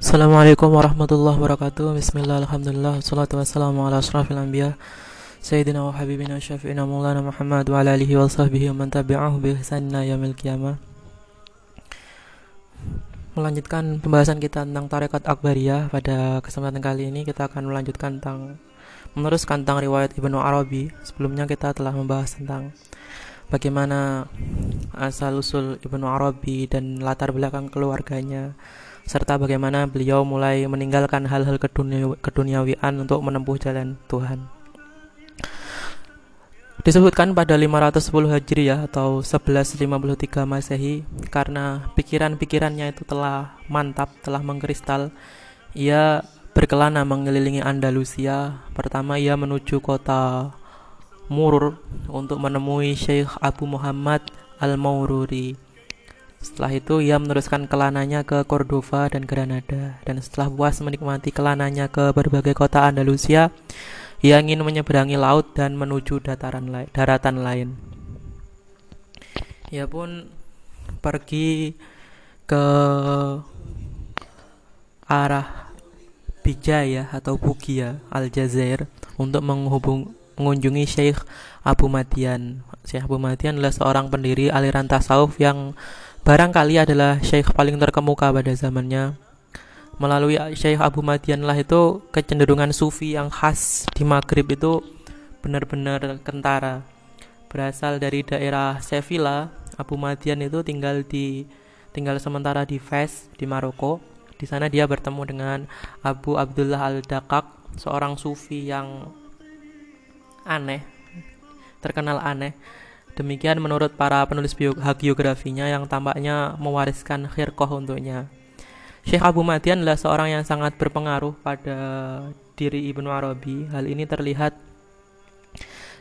Assalamualaikum warahmatullahi wabarakatuh. Bismillah, Alhamdulillah. Salatu wassalamu ala asrafil anbiya. Sayyidina wa habibina syafi'ina maulana Muhammad Wa ala alihi wa sahbihi wa man tabi'ahu bi ihsanina yamil qiyamah. Melanjutkan pembahasan kita tentang tarekat Akbariyah Pada kesempatan kali ini. Kita akan melanjutkan tentang Meneruskan tentang riwayat Ibnu Arabi. Sebelumnya kita telah membahas tentang Bagaimana asal-usul Ibnu Arabi dan latar belakang keluarganya serta bagaimana beliau mulai meninggalkan hal-hal keduniawian untuk menempuh jalan Tuhan. Disebutkan pada 510 Hijriah atau 1153 Masehi karena pikiran-pikirannya itu telah mantap, telah mengkristal, ia berkelana mengelilingi Andalusia. Pertama ia menuju kota Murur untuk menemui Syekh Abu Muhammad Al-Maururi setelah itu ia meneruskan kelananya ke Cordova dan Granada dan setelah puas menikmati kelananya ke berbagai kota Andalusia, ia ingin menyeberangi laut dan menuju dataran lain, daratan lain. Ia pun pergi ke arah Bijaya atau Bugia Aljazair untuk menghubung mengunjungi Syekh Abu Madian. Syekh Abu Madian adalah seorang pendiri aliran tasawuf yang barangkali adalah syekh paling terkemuka pada zamannya. Melalui Syekh Abu Madian lah itu kecenderungan sufi yang khas di Maghrib itu benar-benar kentara. Berasal dari daerah Sevilla, Abu Madian itu tinggal di tinggal sementara di Fez di Maroko. Di sana dia bertemu dengan Abu Abdullah Al-Dakak, seorang sufi yang aneh, terkenal aneh Demikian menurut para penulis biografinya yang tampaknya mewariskan khirkoh untuknya. Syekh Abu Madian adalah seorang yang sangat berpengaruh pada diri Ibnu Arabi. Hal ini terlihat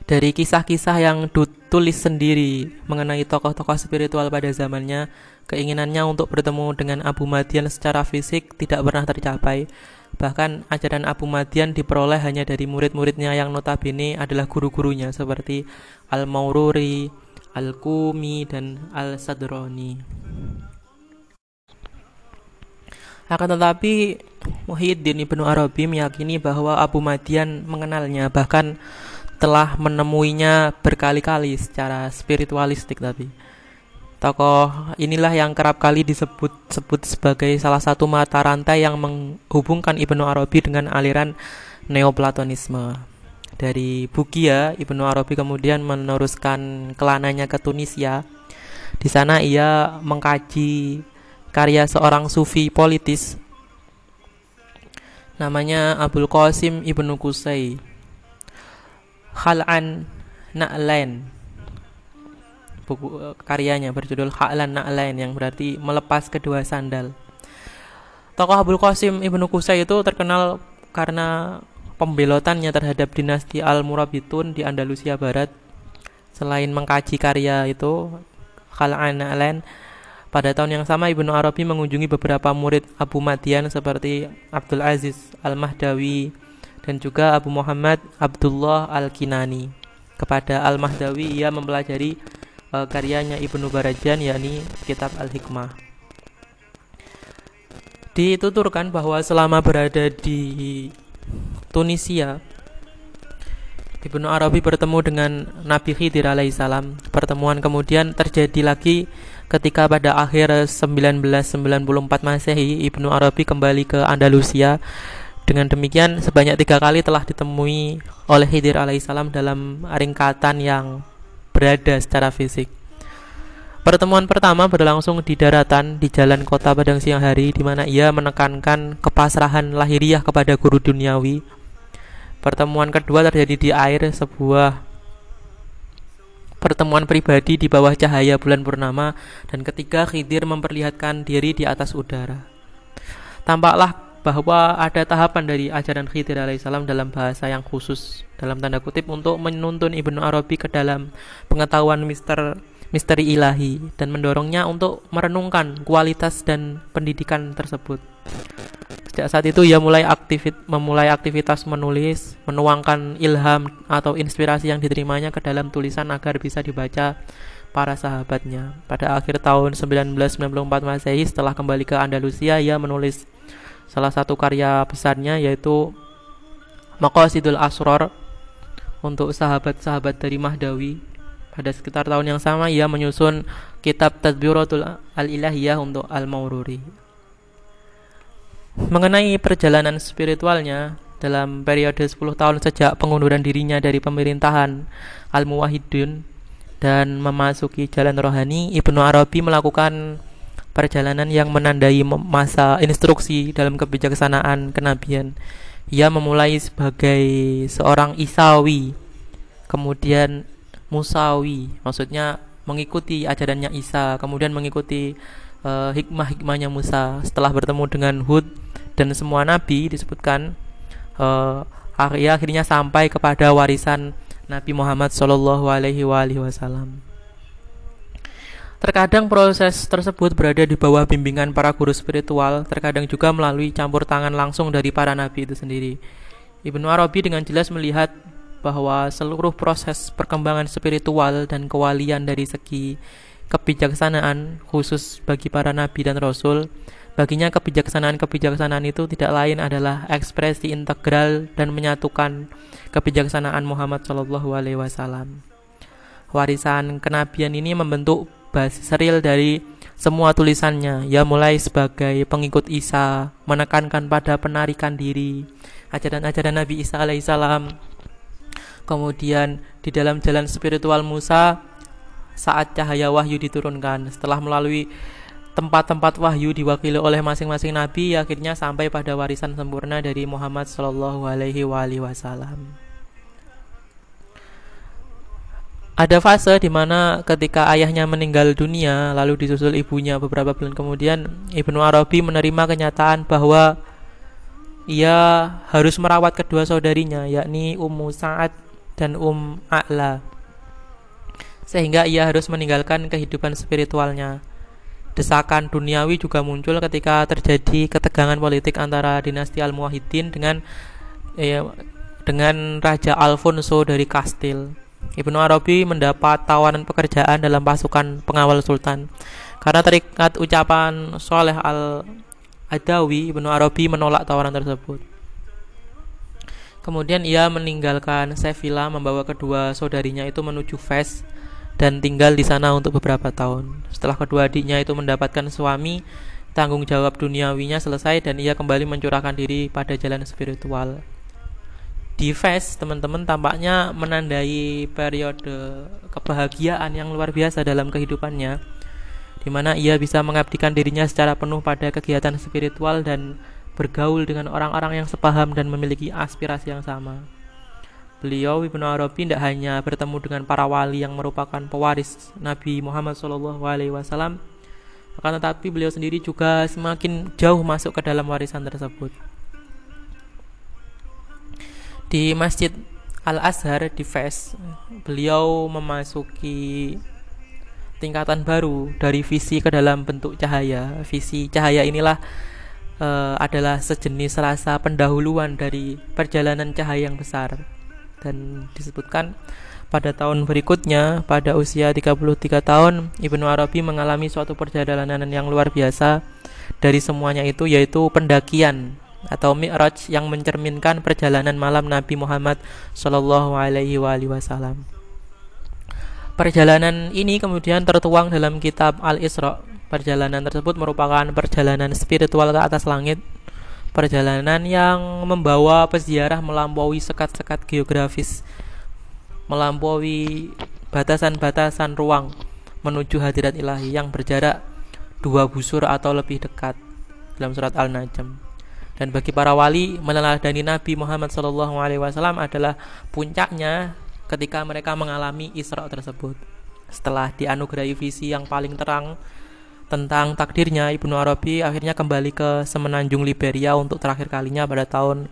dari kisah-kisah yang ditulis sendiri mengenai tokoh-tokoh spiritual pada zamannya, keinginannya untuk bertemu dengan Abu Madian secara fisik tidak pernah tercapai. Bahkan ajaran Abu Madian diperoleh hanya dari murid-muridnya yang notabene adalah guru-gurunya seperti Al-Maururi, Al-Kumi, dan Al-Sadroni. Akan tetapi Muhyiddin Ibnu Arabi meyakini bahwa Abu Madian mengenalnya bahkan telah menemuinya berkali-kali secara spiritualistik tapi Tokoh inilah yang kerap kali disebut sebut sebagai salah satu mata rantai yang menghubungkan Ibnu Arabi dengan aliran Neoplatonisme. Dari Bugia, Ibnu Arabi kemudian meneruskan kelananya ke Tunisia. Di sana ia mengkaji karya seorang sufi politis namanya Abdul Qasim Ibnu Qusay. Khal'an Na'lain buku eh, karyanya berjudul Ha'lan Na'lain yang berarti melepas kedua sandal. Tokoh Abdul Qasim Ibnu Qusay itu terkenal karena pembelotannya terhadap dinasti Al-Murabitun di Andalusia Barat. Selain mengkaji karya itu Khal'an Na'lain pada tahun yang sama Ibnu Arabi mengunjungi beberapa murid Abu Madian seperti Abdul Aziz Al-Mahdawi dan juga Abu Muhammad Abdullah Al-Kinani. Kepada Al-Mahdawi ia mempelajari uh, karyanya Ibnu Barajan yakni kitab Al-Hikmah. Dituturkan bahwa selama berada di Tunisia Ibnu Arabi bertemu dengan Nabi Khidir alaihissalam. Pertemuan kemudian terjadi lagi ketika pada akhir 1994 Masehi Ibnu Arabi kembali ke Andalusia. Dengan demikian sebanyak tiga kali telah ditemui oleh Khidir alaihissalam dalam ringkatan yang berada secara fisik. Pertemuan pertama berlangsung di daratan di jalan kota Padang siang hari di mana ia menekankan kepasrahan lahiriah kepada guru duniawi. Pertemuan kedua terjadi di air sebuah pertemuan pribadi di bawah cahaya bulan purnama dan ketiga Khidir memperlihatkan diri di atas udara. Tampaklah bahwa ada tahapan dari ajaran Khidir alaihissalam dalam bahasa yang khusus dalam tanda kutip untuk menuntun Ibnu Arabi ke dalam pengetahuan mister misteri ilahi dan mendorongnya untuk merenungkan kualitas dan pendidikan tersebut. Sejak saat itu ia mulai aktivit, memulai aktivitas menulis, menuangkan ilham atau inspirasi yang diterimanya ke dalam tulisan agar bisa dibaca para sahabatnya. Pada akhir tahun 1994 Masehi setelah kembali ke Andalusia ia menulis salah satu karya besarnya yaitu Maqasidul Asror untuk sahabat-sahabat dari Mahdawi. Pada sekitar tahun yang sama ia menyusun kitab Tadbiratul Al-Ilahiyah untuk Al-Maururi. Mengenai perjalanan spiritualnya dalam periode 10 tahun sejak pengunduran dirinya dari pemerintahan Al-Muwahhidun dan memasuki jalan rohani, Ibnu Arabi melakukan perjalanan yang menandai masa instruksi dalam kebijaksanaan kenabian. Ia memulai sebagai seorang Isawi, kemudian Musawi, maksudnya mengikuti ajarannya Isa, kemudian mengikuti uh, hikmah-hikmahnya Musa. Setelah bertemu dengan Hud dan semua nabi disebutkan uh, akhirnya sampai kepada warisan Nabi Muhammad Shallallahu Alaihi Wasallam. Terkadang proses tersebut berada di bawah bimbingan para guru spiritual, terkadang juga melalui campur tangan langsung dari para nabi itu sendiri. Ibnu Arabi dengan jelas melihat bahwa seluruh proses perkembangan spiritual dan kewalian dari segi kebijaksanaan khusus bagi para nabi dan rasul Baginya kebijaksanaan-kebijaksanaan itu tidak lain adalah ekspresi integral dan menyatukan kebijaksanaan Muhammad Shallallahu Alaihi Wasallam. Warisan kenabian ini membentuk basis real dari semua tulisannya. Ya mulai sebagai pengikut Isa, menekankan pada penarikan diri, ajaran-ajaran Nabi Isa alaihissalam. Kemudian di dalam jalan spiritual Musa saat cahaya wahyu diturunkan setelah melalui tempat-tempat wahyu diwakili oleh masing-masing nabi akhirnya sampai pada warisan sempurna dari Muhammad Shallallahu Alaihi Wasallam. Ada fase di mana ketika ayahnya meninggal dunia lalu disusul ibunya beberapa bulan kemudian Ibnu Arabi menerima kenyataan bahwa ia harus merawat kedua saudarinya yakni Ummu Sa'ad dan Um A'la sehingga ia harus meninggalkan kehidupan spiritualnya desakan duniawi juga muncul ketika terjadi ketegangan politik antara dinasti Al-Muwahhidin dengan eh, dengan Raja Alfonso dari Kastil. Ibnu Arabi mendapat tawaran pekerjaan dalam pasukan pengawal sultan. Karena terikat ucapan Soleh Al-Adawi, Ibnu Arabi menolak tawaran tersebut. Kemudian ia meninggalkan Sevilla membawa kedua saudarinya itu menuju Fes dan tinggal di sana untuk beberapa tahun. Setelah kedua adiknya itu mendapatkan suami, tanggung jawab duniawinya selesai dan ia kembali mencurahkan diri pada jalan spiritual. Di Fes, teman-teman tampaknya menandai periode kebahagiaan yang luar biasa dalam kehidupannya, di mana ia bisa mengabdikan dirinya secara penuh pada kegiatan spiritual dan bergaul dengan orang-orang yang sepaham dan memiliki aspirasi yang sama. Beliau Ibnu Arabi tidak hanya bertemu dengan para wali yang merupakan pewaris Nabi Muhammad SAW, akan tetapi beliau sendiri juga semakin jauh masuk ke dalam warisan tersebut. Di Masjid Al Azhar di Fes, beliau memasuki tingkatan baru dari visi ke dalam bentuk cahaya. Visi cahaya inilah uh, adalah sejenis rasa pendahuluan dari perjalanan cahaya yang besar. Dan disebutkan pada tahun berikutnya pada usia 33 tahun Ibnu Arabi mengalami suatu perjalanan yang luar biasa. Dari semuanya itu yaitu pendakian atau mi'raj yang mencerminkan perjalanan malam Nabi Muhammad Shallallahu alaihi wasallam. Perjalanan ini kemudian tertuang dalam kitab Al-Isra. Perjalanan tersebut merupakan perjalanan spiritual ke atas langit perjalanan yang membawa peziarah melampaui sekat-sekat geografis, melampaui batasan-batasan ruang menuju hadirat ilahi yang berjarak dua busur atau lebih dekat dalam surat Al-Najm. Dan bagi para wali meneladani Nabi Muhammad SAW adalah puncaknya ketika mereka mengalami Isra tersebut. Setelah dianugerahi visi yang paling terang tentang takdirnya Ibnu Arabi akhirnya kembali ke semenanjung Liberia untuk terakhir kalinya pada tahun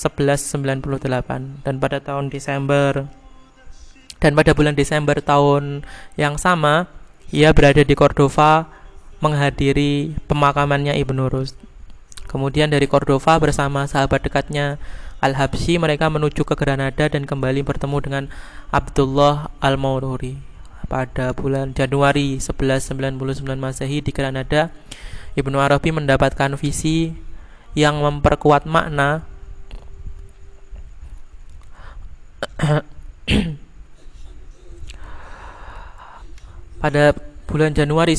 1198 dan pada tahun Desember dan pada bulan Desember tahun yang sama ia berada di Cordova menghadiri pemakamannya Ibnu Rus. Kemudian dari Cordova bersama sahabat dekatnya Al-Habsyi mereka menuju ke Granada dan kembali bertemu dengan Abdullah Al-Maururi pada bulan Januari 1199 Masehi di Granada, Ibnu Arabi mendapatkan visi yang memperkuat makna pada bulan Januari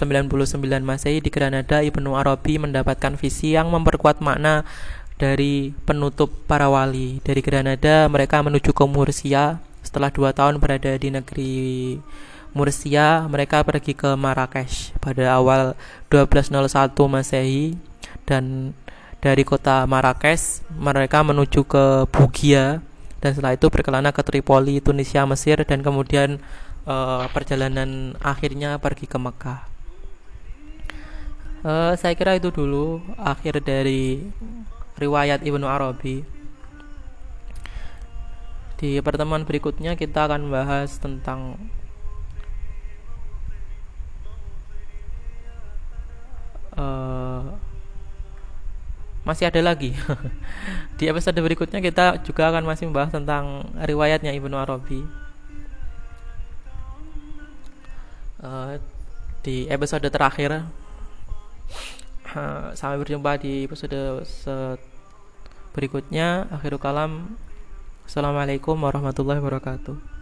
1199 Masehi di Granada Ibnu Arabi mendapatkan visi yang memperkuat makna dari penutup para wali. Dari Granada mereka menuju ke Mursia setelah dua tahun berada di negeri Mursia mereka pergi ke Marrakesh pada awal 1201 Masehi. Dan dari kota Marrakesh mereka menuju ke Bugia. Dan setelah itu berkelana ke Tripoli, Tunisia, Mesir dan kemudian uh, perjalanan akhirnya pergi ke Mekah. Uh, saya kira itu dulu akhir dari riwayat Ibnu Arabi. Di pertemuan berikutnya kita akan bahas tentang uh, masih ada lagi. Di episode berikutnya kita juga akan masih membahas tentang riwayatnya Ibnu Arabi. Uh, di episode terakhir sampai berjumpa di episode berikutnya akhirul kalam. Assalamualaikum warahmatullahi wabarakatuh